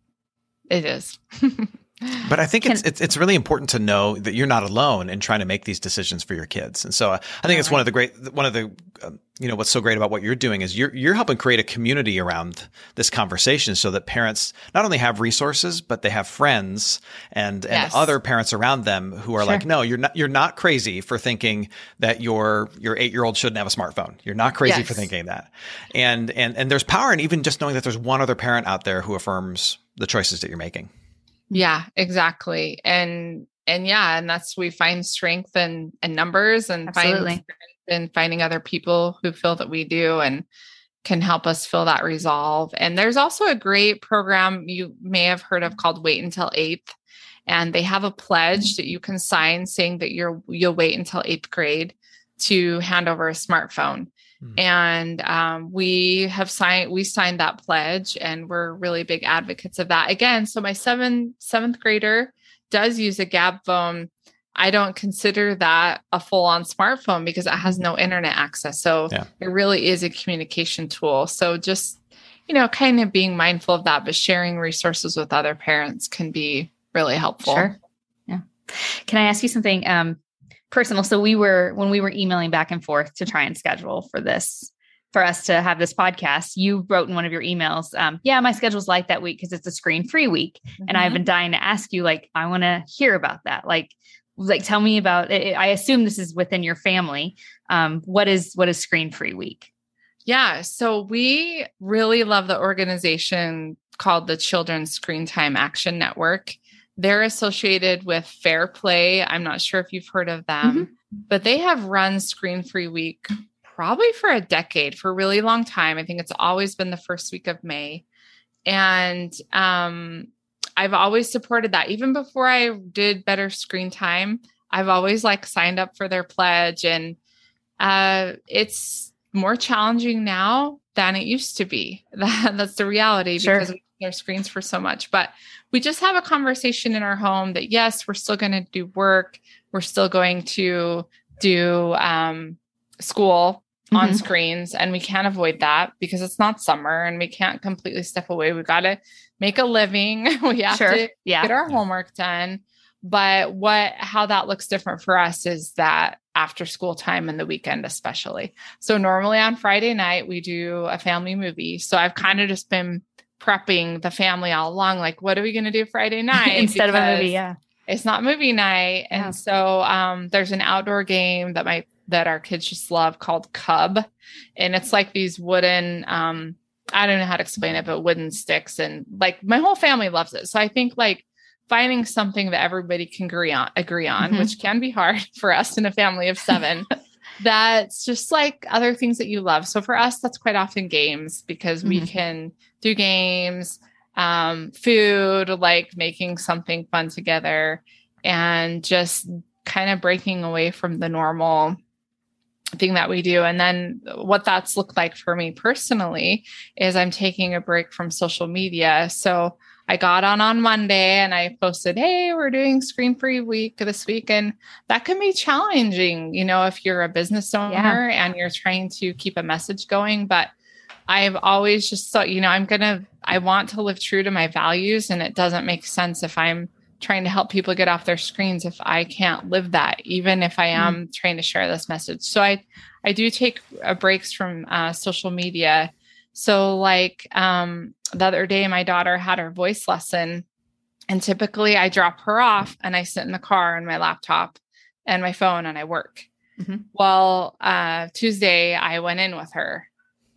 it is. But I think Can, it's, it's, it's really important to know that you're not alone in trying to make these decisions for your kids. And so uh, I think it's right. one of the great one of the uh, you know what's so great about what you're doing is you're you're helping create a community around this conversation so that parents not only have resources but they have friends and and yes. other parents around them who are sure. like no you're not you're not crazy for thinking that your your 8-year-old shouldn't have a smartphone. You're not crazy yes. for thinking that. And and and there's power in even just knowing that there's one other parent out there who affirms the choices that you're making. Yeah, exactly. And and yeah, and that's we find strength in in numbers and Absolutely. find in finding other people who feel that we do and can help us feel that resolve. And there's also a great program you may have heard of called Wait Until Eighth. And they have a pledge mm-hmm. that you can sign saying that you're you'll wait until eighth grade to hand over a smartphone. Mm. And um, we have signed we signed that pledge, and we're really big advocates of that. Again, so my seventh seventh grader does use a Gabb phone. I don't consider that a full on smartphone because it has no internet access. So yeah. it really is a communication tool. So just you know, kind of being mindful of that, but sharing resources with other parents can be really helpful. Sure. Yeah. Can I ask you something? Um, personal. So we were when we were emailing back and forth to try and schedule for this for us to have this podcast, you wrote in one of your emails, um, yeah, my schedule's like that week because it's a screen free week. Mm-hmm. And I've been dying to ask you, like, I want to hear about that. Like, like tell me about it. I assume this is within your family. Um, what is what is screen free week? Yeah. So we really love the organization called the Children's Screen Time Action Network. They're associated with Fairplay. I'm not sure if you've heard of them, mm-hmm. but they have run Screen Free Week probably for a decade, for a really long time. I think it's always been the first week of May. And um, I've always supported that. Even before I did better screen time, I've always like signed up for their pledge. And uh, it's more challenging now than it used to be. That, that's the reality sure. because we their screens for so much. But we just have a conversation in our home that yes, we're still going to do work, we're still going to do um, school, mm-hmm. on screens and we can't avoid that because it's not summer and we can't completely step away. We got to make a living. we have sure. to yeah. get our homework done. But what how that looks different for us is that after school time and the weekend especially. So normally on Friday night we do a family movie. So I've kind of just been prepping the family all along like what are we going to do Friday night instead of a movie, yeah. It's not movie night. And so um, there's an outdoor game that my that our kids just love called Kubb. And it's like these wooden, um, I don't know how to explain it, but wooden sticks. And like my whole family loves it. So I think like finding something that everybody can agree on, agree on, mm-hmm. which can be hard for us in a family of seven. that's just like other things that you love. So for us, that's quite often games because mm-hmm. we can do games, um, food, like making something fun together and just kind of breaking away from the normal thing that we do. And then what that's looked like for me personally is I'm taking a break from social media. So I got on on Monday and I posted, Hey, we're doing screen free week this week. And that can be challenging, you know, if you're a business owner yeah. and you're trying to keep a message going. But I've always just thought, you know, I'm going to, I want to live true to my values. And it doesn't make sense if I'm trying to help people get off their screens if I can't live that, even if I am mm trying to share this message. So I, I do take uh, breaks from uh, social media. So like um, the other day, my daughter had her voice lesson, and typically I drop her off and I sit in the car on my laptop and my phone and I work. Mm-hmm. Well, uh, Tuesday I went in with her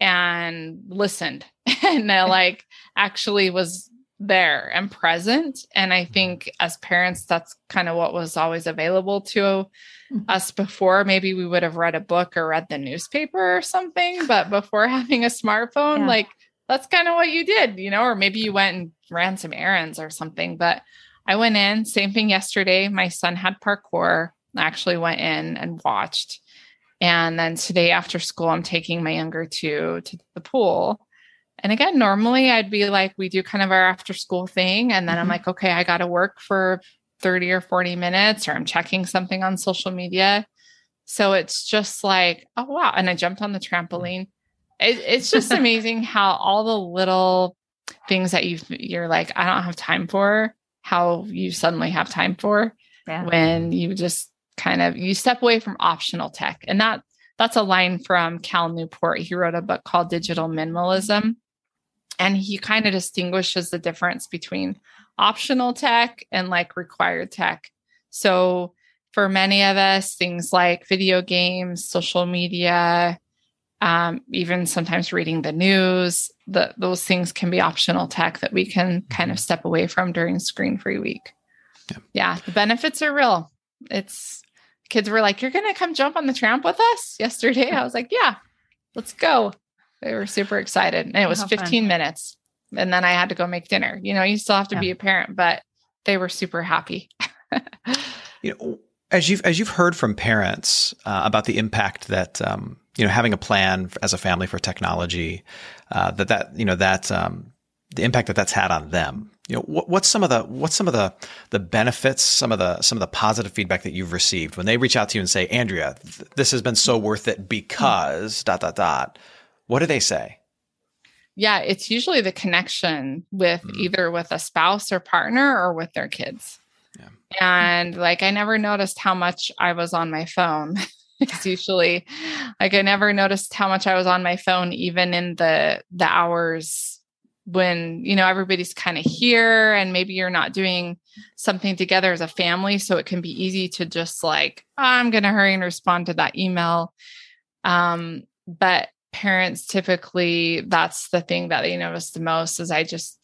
and listened and I like actually was there and present. And I think as parents, that's kind of what was always available to mm-hmm. us before. Maybe we would have read a book or read the newspaper or something, but before having a smartphone, yeah. like that's kind of what you did, you know, or maybe you went and ran some errands or something. But I went in, same thing yesterday. My son had parkour. I actually went in and watched. And then today after school, I'm taking my younger two to the pool and again, normally I'd be like, we do kind of our after school thing. And then mm-hmm. I'm like, okay, I got to work for 30 or 40 minutes, or I'm checking something on social media. So it's just like, oh, wow. And I jumped on the trampoline. It, it's just amazing how all the little things that you you're like, I don't have time for, how you suddenly have time for yeah. when you just kind of you step away from optional tech. And that that's a line from Cal Newport. He wrote a book called Digital Minimalism and he kind of distinguishes the difference between optional tech and like required tech. So for many of us, things like video games, social media, um, even sometimes reading the news, the, those things can be optional tech that we can kind of step away from during screen free week. Yeah. yeah, the benefits are real. It's kids were like, You're going to come jump on the tramp with us yesterday. I was like, Yeah, let's go. They were super excited. And it was 15 fun. minutes. And then I had to go make dinner. You know, you still have to yeah. be a parent, but they were super happy. you know, as you've as you've heard from parents uh, about the impact that um, you know having a plan as a family for technology, uh, that that you know that um, the impact that that's had on them. You know, what, what's some of the what's some of the the benefits, some of the some of the positive feedback that you've received when they reach out to you and say, Andrea, th- this has been so worth it because dot dot dot. What do they say? Yeah, it's usually the connection with mm. either with a spouse or partner or with their kids. Yeah. And like I never noticed how much I was on my phone. it's usually like I never noticed how much I was on my phone even in the the hours when you know everybody's kind of here and maybe you're not doing something together as a family so it can be easy to just like oh, i'm going to hurry and respond to that email um but parents typically that's the thing that they notice the most is I just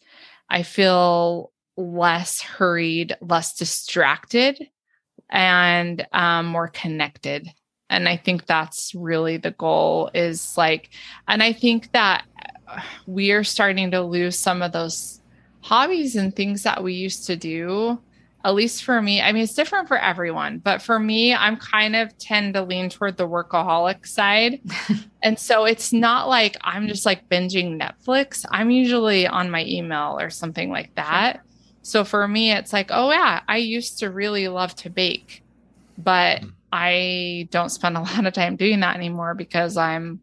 I feel less hurried, less distracted, and um, more connected. And I think that's really the goal is like, and I think that we are starting to lose some of those hobbies and things that we used to do at least for me, I mean, it's different for everyone, but for me, I'm kind of tend to lean toward the workaholic side. and so it's not like I'm just like binging Netflix. I'm usually on my email or something like that. So for me, it's like, oh, yeah, I used to really love to bake, but hmm. I don't spend a lot of time doing that anymore because I'm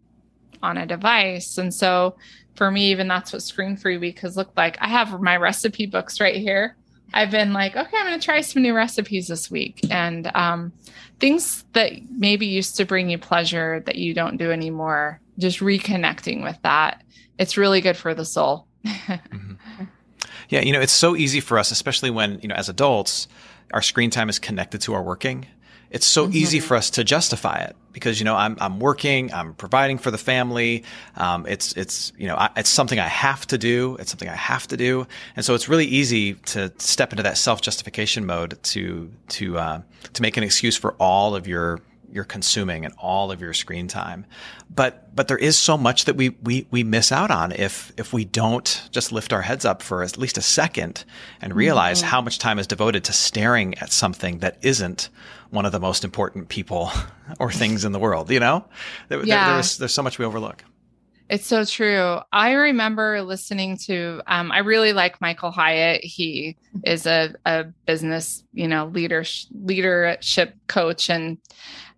on a device. And so for me, even that's what screen free week has looked like. I have my recipe books right here. I've been like, okay, I'm going to try some new recipes this week. And um, things that maybe used to bring you pleasure that you don't do anymore, just reconnecting with that. It's really good for the soul. mm-hmm. Yeah, you know, it's so easy for us, especially when, you know, as adults, our screen time is connected to our working. It's so mm-hmm. easy for us to justify it because you know I'm I'm working, I'm providing for the family. Um, it's it's you know I, it's something I have to do. It's something I have to do, and so it's really easy to step into that self justification mode to to uh, to make an excuse for all of your you're consuming and all of your screen time. But but there is so much that we we we miss out on if if we don't just lift our heads up for at least a second and realize mm-hmm. how much time is devoted to staring at something that isn't one of the most important people or things in the world. You know, there, yeah. there, there's there's so much we overlook. It's so true. I remember listening to um, I really like Michael Hyatt. He is a, a business, you know, leader leadership coach and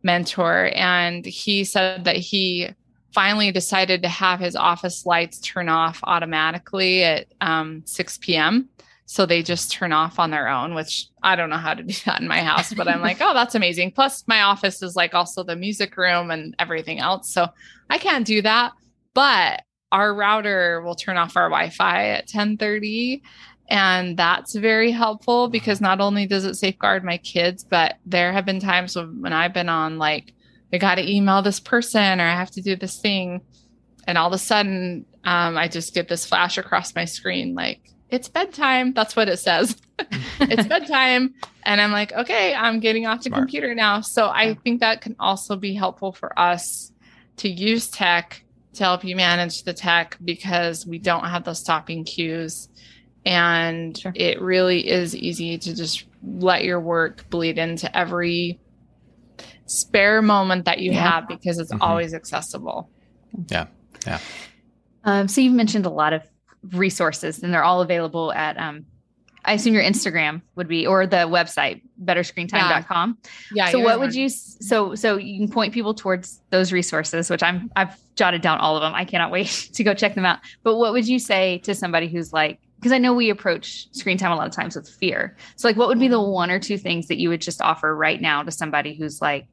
mentor. And he said that he finally decided to have his office lights turn off automatically at um, 6 p.m. So they just turn off on their own, which I don't know how to do that in my house, but I'm like, oh, that's amazing. Plus, my office is like also the music room and everything else. So I can't do that. But our router will turn off our Wi-Fi at 10:30 and that's very helpful because not only does it safeguard my kids, but there have been times when I've been on like, I got to email this person or I have to do this thing. And all of a sudden, um, I just get this flash across my screen like, it's bedtime. That's what it says. it's bedtime. And I'm like, okay, I'm getting off the Smart. computer now. So I think that can also be helpful for us to use tech to help you manage the tech because we don't have those stopping cues and sure. it really is easy to just let your work bleed into every spare moment that you yeah. have because it's mm-hmm. always accessible. Yeah. Yeah. Um, so you've mentioned a lot of resources and they're all available at um, I assume your Instagram would be or the website betterscreentime.com. Yeah. yeah so what would you so so you can point people towards those resources which I'm I've jotted down all of them. I cannot wait to go check them out. But what would you say to somebody who's like because I know we approach screen time a lot of times with fear. So, like, what would be the one or two things that you would just offer right now to somebody who's like,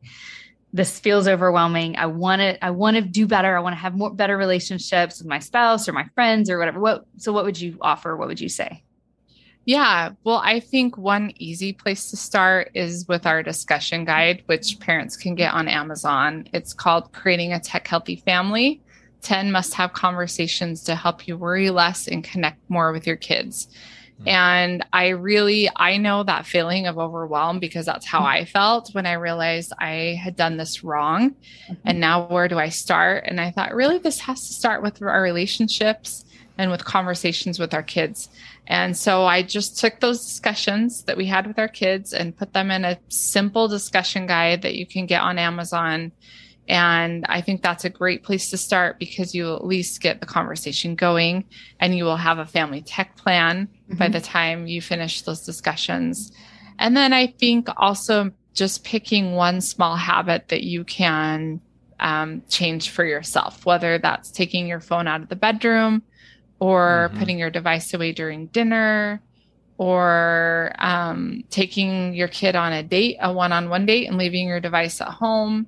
this feels overwhelming. I want to, I want to do better. I want to have more better relationships with my spouse or my friends or whatever. What, so what would you offer? What would you say? Yeah, well, I think one easy place to start is with our discussion guide, which parents can get on Amazon. It's called Creating a Tech Healthy Family. 10 must have conversations to help you worry less and connect more with your kids. Mm-hmm. And I really, I know that feeling of overwhelm because that's how I felt when I realized I had done this wrong. Mm-hmm. And now where do I start? And I thought, really, this has to start with our relationships and with conversations with our kids. And so I just took those discussions that we had with our kids and put them in a simple discussion guide that you can get on Amazon and I think that's a great place to start because you'll at least get the conversation going and you will have a family tech plan mm-hmm. by the time you finish those discussions. And then I think also just picking one small habit that you can um, change for yourself, whether that's taking your phone out of the bedroom or mm-hmm. putting your device away during dinner or um, taking your kid on a date, a one on one date, and leaving your device at home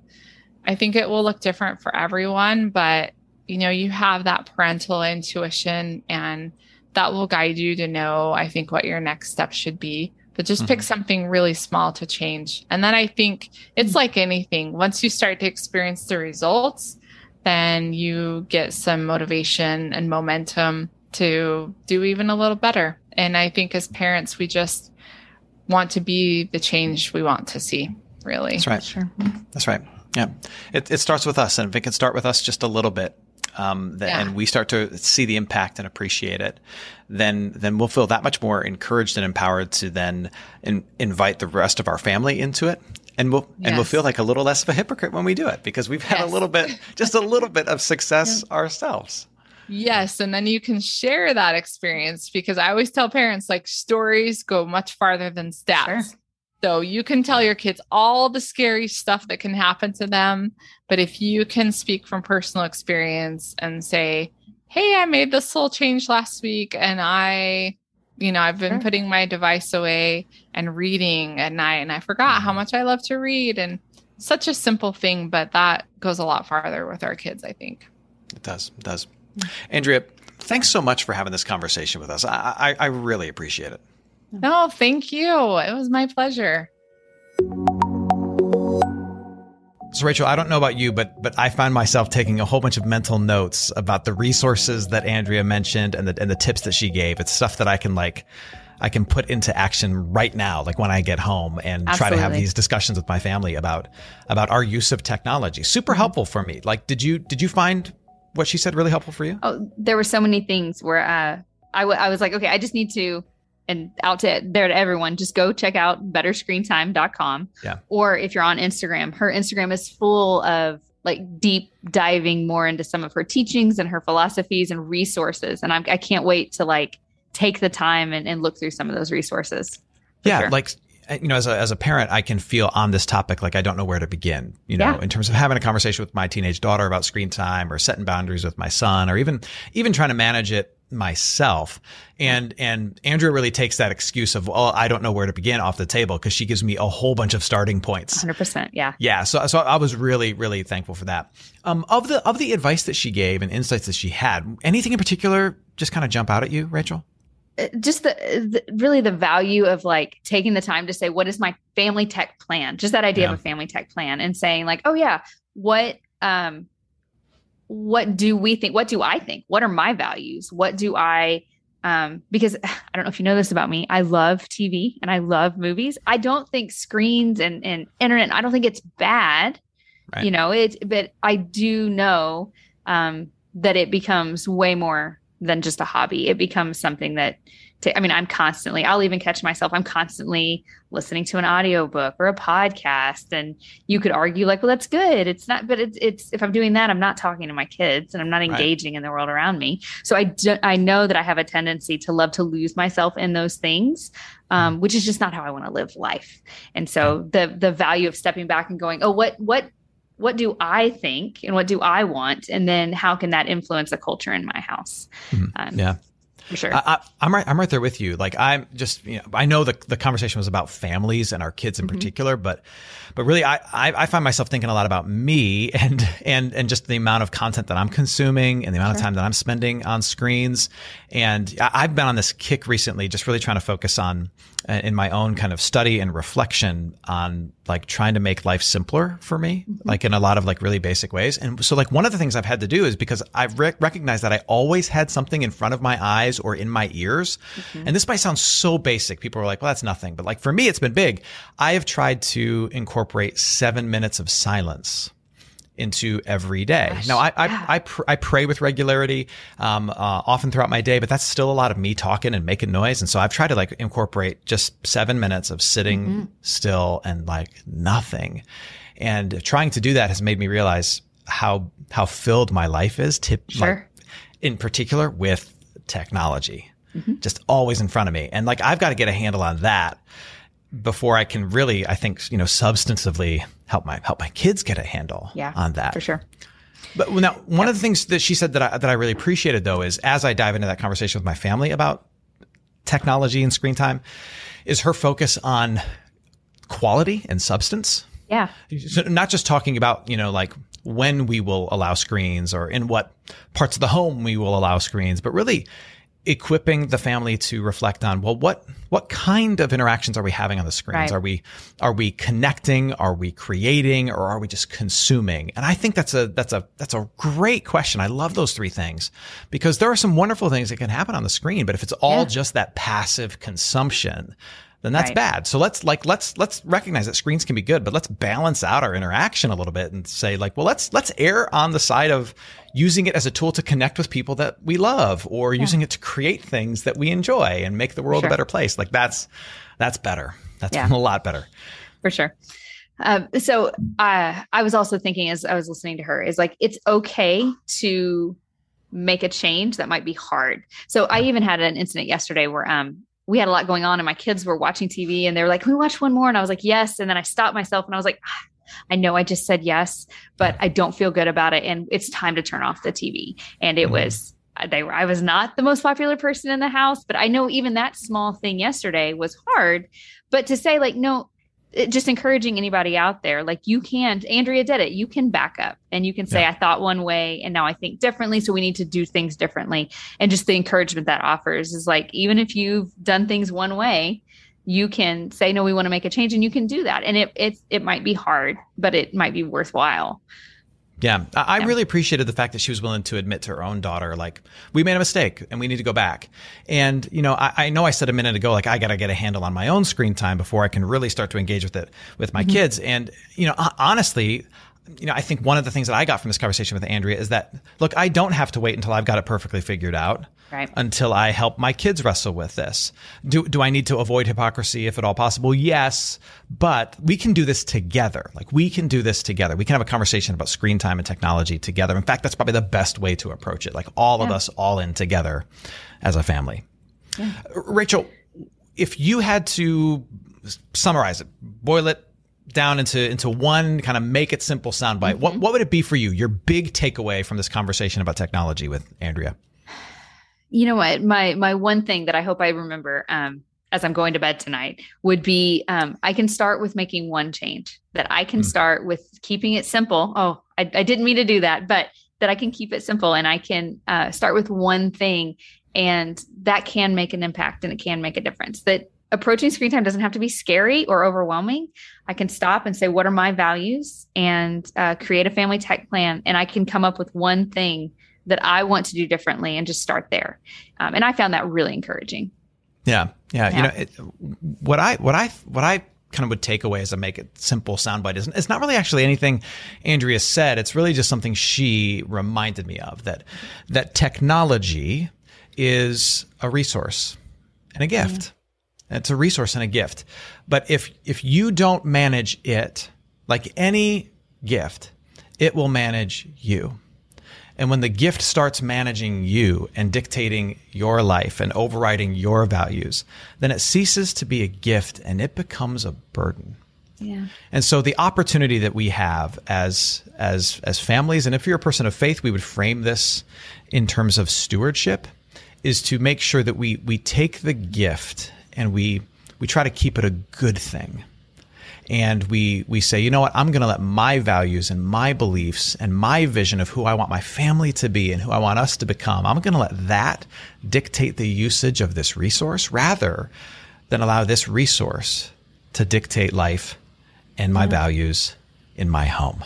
I think it will look different for everyone, but you know, you have that parental intuition and that will guide you to know, I think, what your next step should be. But just mm-hmm. pick something really small to change. And then I think it's mm-hmm. like anything. Once you start to experience the results, then you get some motivation and momentum to do even a little better. And I think as parents, we just want to be the change we want to see, really. That's right. Sure. That's right. Yeah, it, it starts with us, and if it can start with us just a little bit, um, yeah. and we start to see the impact and appreciate it, then then we'll feel that much more encouraged and empowered to then in, invite the rest of our family into it, and we'll yes. and we'll feel like a little less of a hypocrite when we do it because we've had yes. a little bit, just a little bit of success yeah. ourselves. Yes. And then you can share that experience because I always tell parents like stories go much farther than stats. Sure. Though. You can tell your kids all the scary stuff that can happen to them. But if you can speak from personal experience and say, Hey, I made this little change last week and I, you know, I've been sure. putting my device away and reading at night and I forgot how much I love to read. And such a simple thing, but that goes a lot farther with our kids, I think. It does. It does. Mm. Andrea, thanks so much for having this conversation with us. I, I, I really appreciate it. No, thank you. It was my pleasure. So Rachel, I don't know about you, but but I find myself taking a whole bunch of mental notes about the resources that Andrea mentioned and the and the tips that she gave. It's stuff that I can like I can put into action right now, like when I get home and Absolutely. try to have these discussions with my family about about our use of technology. Super mm-hmm. helpful for me. Like, did you did you find what she said really helpful for you? Oh, there were so many things where uh, I, w- I was like, okay, I just need to and out to there to everyone, just go check out betterscreentime.com. Yeah. Or if you're on Instagram, her Instagram is full of like deep diving more into some of her teachings and her philosophies and resources. And I'm, I can't wait to like take the time and, and look through some of those resources. Yeah. Sure. Like, you know, as a, as a parent, I can feel on this topic like I don't know where to begin, you know, yeah. in terms of having a conversation with my teenage daughter about screen time or setting boundaries with my son or even, even trying to manage it myself. And and Andrea really takes that excuse of, oh, I don't know where to begin off the table because she gives me a whole bunch of starting points. 100%. Yeah. Yeah. So so I was really really thankful for that. Um, of the of the advice that she gave and insights that she had, anything in particular just kind of jump out at you, Rachel? Uh, just the, the, really the value of like taking the time to say what is my family tech plan just that idea yeah. of a family tech plan and saying like oh yeah what um what do we think? What do I think? What are my values? What do I um, because I don't know if you know this about me. I love TV and I love movies. I don't think screens and, and internet, I don't think it's bad. Right. You know, it but I do know um, that it becomes way more than just a hobby. It becomes something that to, I mean, I'm constantly, I'll even catch myself, I'm constantly listening to an audiobook or a podcast. And you could argue, like, well, that's good. It's not, but it's, it's, if I'm doing that, I'm not talking to my kids and I'm not engaging right. in the world around me. So I, do, I know that I have a tendency to love to lose myself in those things, um, mm-hmm. which is just not how I want to live life. And so the, the value of stepping back and going, oh, what, what, what do I think and what do I want? And then how can that influence the culture in my house? Mm-hmm. Um, yeah for sure. I, am right. I'm right there with you. Like I'm just, you know, I know the the conversation was about families and our kids in mm-hmm. particular, but, but really, I, I, I find myself thinking a lot about me and and and just the amount of content that I'm consuming and the amount sure. of time that I'm spending on screens. And I've been on this kick recently, just really trying to focus on uh, in my own kind of study and reflection on like trying to make life simpler for me, mm-hmm. like in a lot of like really basic ways. And so like one of the things I've had to do is because I've re- recognized that I always had something in front of my eyes or in my ears. Mm-hmm. And this might sound so basic. People are like, well, that's nothing. But like for me, it's been big. I have tried to incorporate seven minutes of silence into every day. Gosh, now, I I, yeah. I, pr- I, pray with regularity, um, uh, often throughout my day, but that's still a lot of me talking and making noise. And so I've tried to like incorporate just seven minutes of sitting mm-hmm. still and like nothing. And trying to do that has made me realize how how filled my life is. Tip, sure. Like, in particular with technology, mm-hmm. just always in front of me. And like I've got to get a handle on that before I can really, I think, you know, substantively help my help my kids get a handle yeah, on that. For sure. But now, one of the things that she said that I, that I really appreciated though is as I dive into that conversation with my family about technology and screen time, is her focus on quality and substance. Yeah. So not just talking about, you know, like when we will allow screens or in what parts of the home we will allow screens, but really equipping the family to reflect on well what what kind of interactions are we having on the screens? Right. are we are we connecting? Are we creating? Or are we just consuming? And i think that's a that's a that's a great question. I love those three things because there are some wonderful things that can happen on the screen but if it's all yeah. just that passive consumption then that's right. bad. So let's like let's let's recognize that screens can be good, but let's balance out our interaction a little bit and say like, well, let's let's err on the side of using it as a tool to connect with people that we love or yeah. using it to create things that we enjoy and make the world sure. a better place. Like that's that's better. That's yeah. a lot better. For sure. Um, so uh, I was also thinking as I was listening to her is like it's okay to make a change that might be hard. So I even had an incident yesterday where um we had a lot going on and my kids were watching TV and they were like, Can we watch one more? And I was like, Yes. And then I stopped myself and I was like, ah, I know I just said yes, but I don't feel good about it. And it's time to turn off the TV. And it mm-hmm. was, they were, I was not the most popular person in the house, but I know even that small thing yesterday was hard. But to say, like, no, it, just encouraging anybody out there, like you can, Andrea did it. You can back up and you can say, yeah. I thought one way and now I think differently. So we need to do things differently. And just the encouragement that offers is like, even if you've done things one way, you can say no we want to make a change and you can do that and it it, it might be hard but it might be worthwhile yeah, I, yeah. really appreciated the fact that she was willing to admit to her own daughter, like, we made a mistake and we need to go back. And, you know, I, I know I said a minute ago, like, I got to get a handle on my own screen time before I can really start to engage with it with my mm-hmm. kids. And, you know, honestly, you know, I think one of the things that I got from this conversation with Andrea is that, look, I don't have to wait until I've got it perfectly figured out right. until I help my kids wrestle with this. Do, do I need to avoid hypocrisy if at all possible? Yes, but we can do this together. Like we can do this together. We can have a conversation about screen time and technology together. In fact, that's probably the best way to approach it. Like all yeah. of us all in together as a family. Yeah. Rachel, if you had to summarize it, boil it down into into one kind of make it simple soundbite, mm-hmm. what what would it be for you? Your big takeaway from this conversation about technology with Andrea? you know what my my one thing that i hope i remember um, as i'm going to bed tonight would be um, i can start with making one change that i can mm. start with keeping it simple oh I, I, didn't mean to do that but that i can keep it simple and i can uh, start with one thing and that can make an impact and it can make a difference that approaching screen time doesn't have to be scary or overwhelming i can stop and say what are my values and uh, create a family tech plan and i can come up with one thing that I want to do differently and just start there. Um, and I found that really encouraging. Yeah, yeah. yeah. You know, it, what I what I what I kind of would take away as a make it simple soundbite is it's not really actually anything Andrea said. It's really just something she reminded me of that that technology is a resource and a gift. Mm-hmm. It's a resource and a gift. But if if you don't manage it like any gift, it will manage you. And when the gift starts managing you and dictating your life and overriding your values, then it ceases to be a gift and it becomes a burden. Yeah. And so the opportunity that we have as as as families, and if you're a person of faith, we would frame this in terms of stewardship, is to make sure that we we take the gift and we we try to keep it a good thing and we we say, you know what, I'm going to let my values and my beliefs and my vision of who I want my family to be and who I want us to become, I'm going to let that dictate the usage of this resource rather than allow this resource to dictate life and my mm-hmm. values in my home.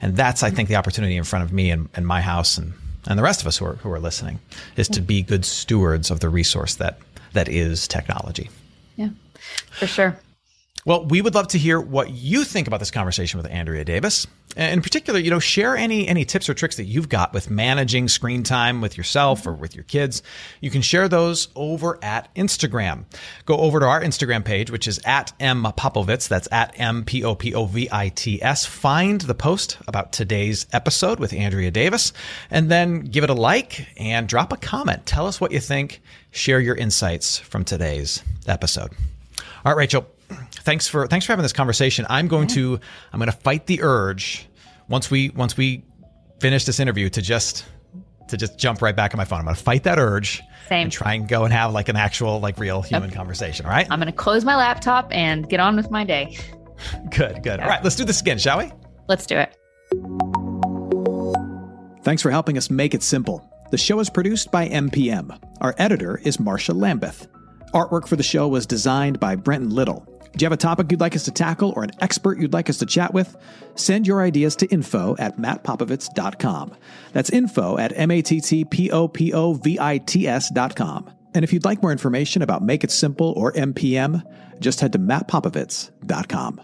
And that's, I think, the opportunity in front of me and, and my house and, and the rest of us who are, who are listening is to be good stewards of the resource that, that is technology. Yeah, for sure. Well, we would love to hear what you think about this conversation with Andrea Davis. In particular, you know, share any any tips or tricks that you've got with managing screen time with yourself or with your kids. You can share those over at Instagram. Go over to our Instagram page, which is at M Popovits. That's at M P O P O V I T S. Find the post about today's episode with Andrea Davis, and then give it a like and drop a comment. Tell us what you think. Share your insights from today's episode. All right, Rachel thanks for thanks for having this conversation. I'm going to I'm going to fight the urge once we once we finish this interview to just to just jump right back on my phone. I'm going to fight that urge Same. and try and go and have like an actual like real human yep. conversation. All right. I'm going to close my laptop and get on with my day. good, good. Yeah. All right, let's do this again, shall we? Let's do it. Thanks for helping us make it simple. The show is produced by MPM. Our editor is Marcia Lambeth. Artwork for the show was designed by Brenton Little. Do you have a topic you'd like us to tackle or an expert you'd like us to chat with? Send your ideas to info at mattpopovits.com. That's info at M-A-T-T-P-O-P-O-V-I-T-S.com. And if you'd like more information about Make It Simple or MPM, just head to mattpopovits.com.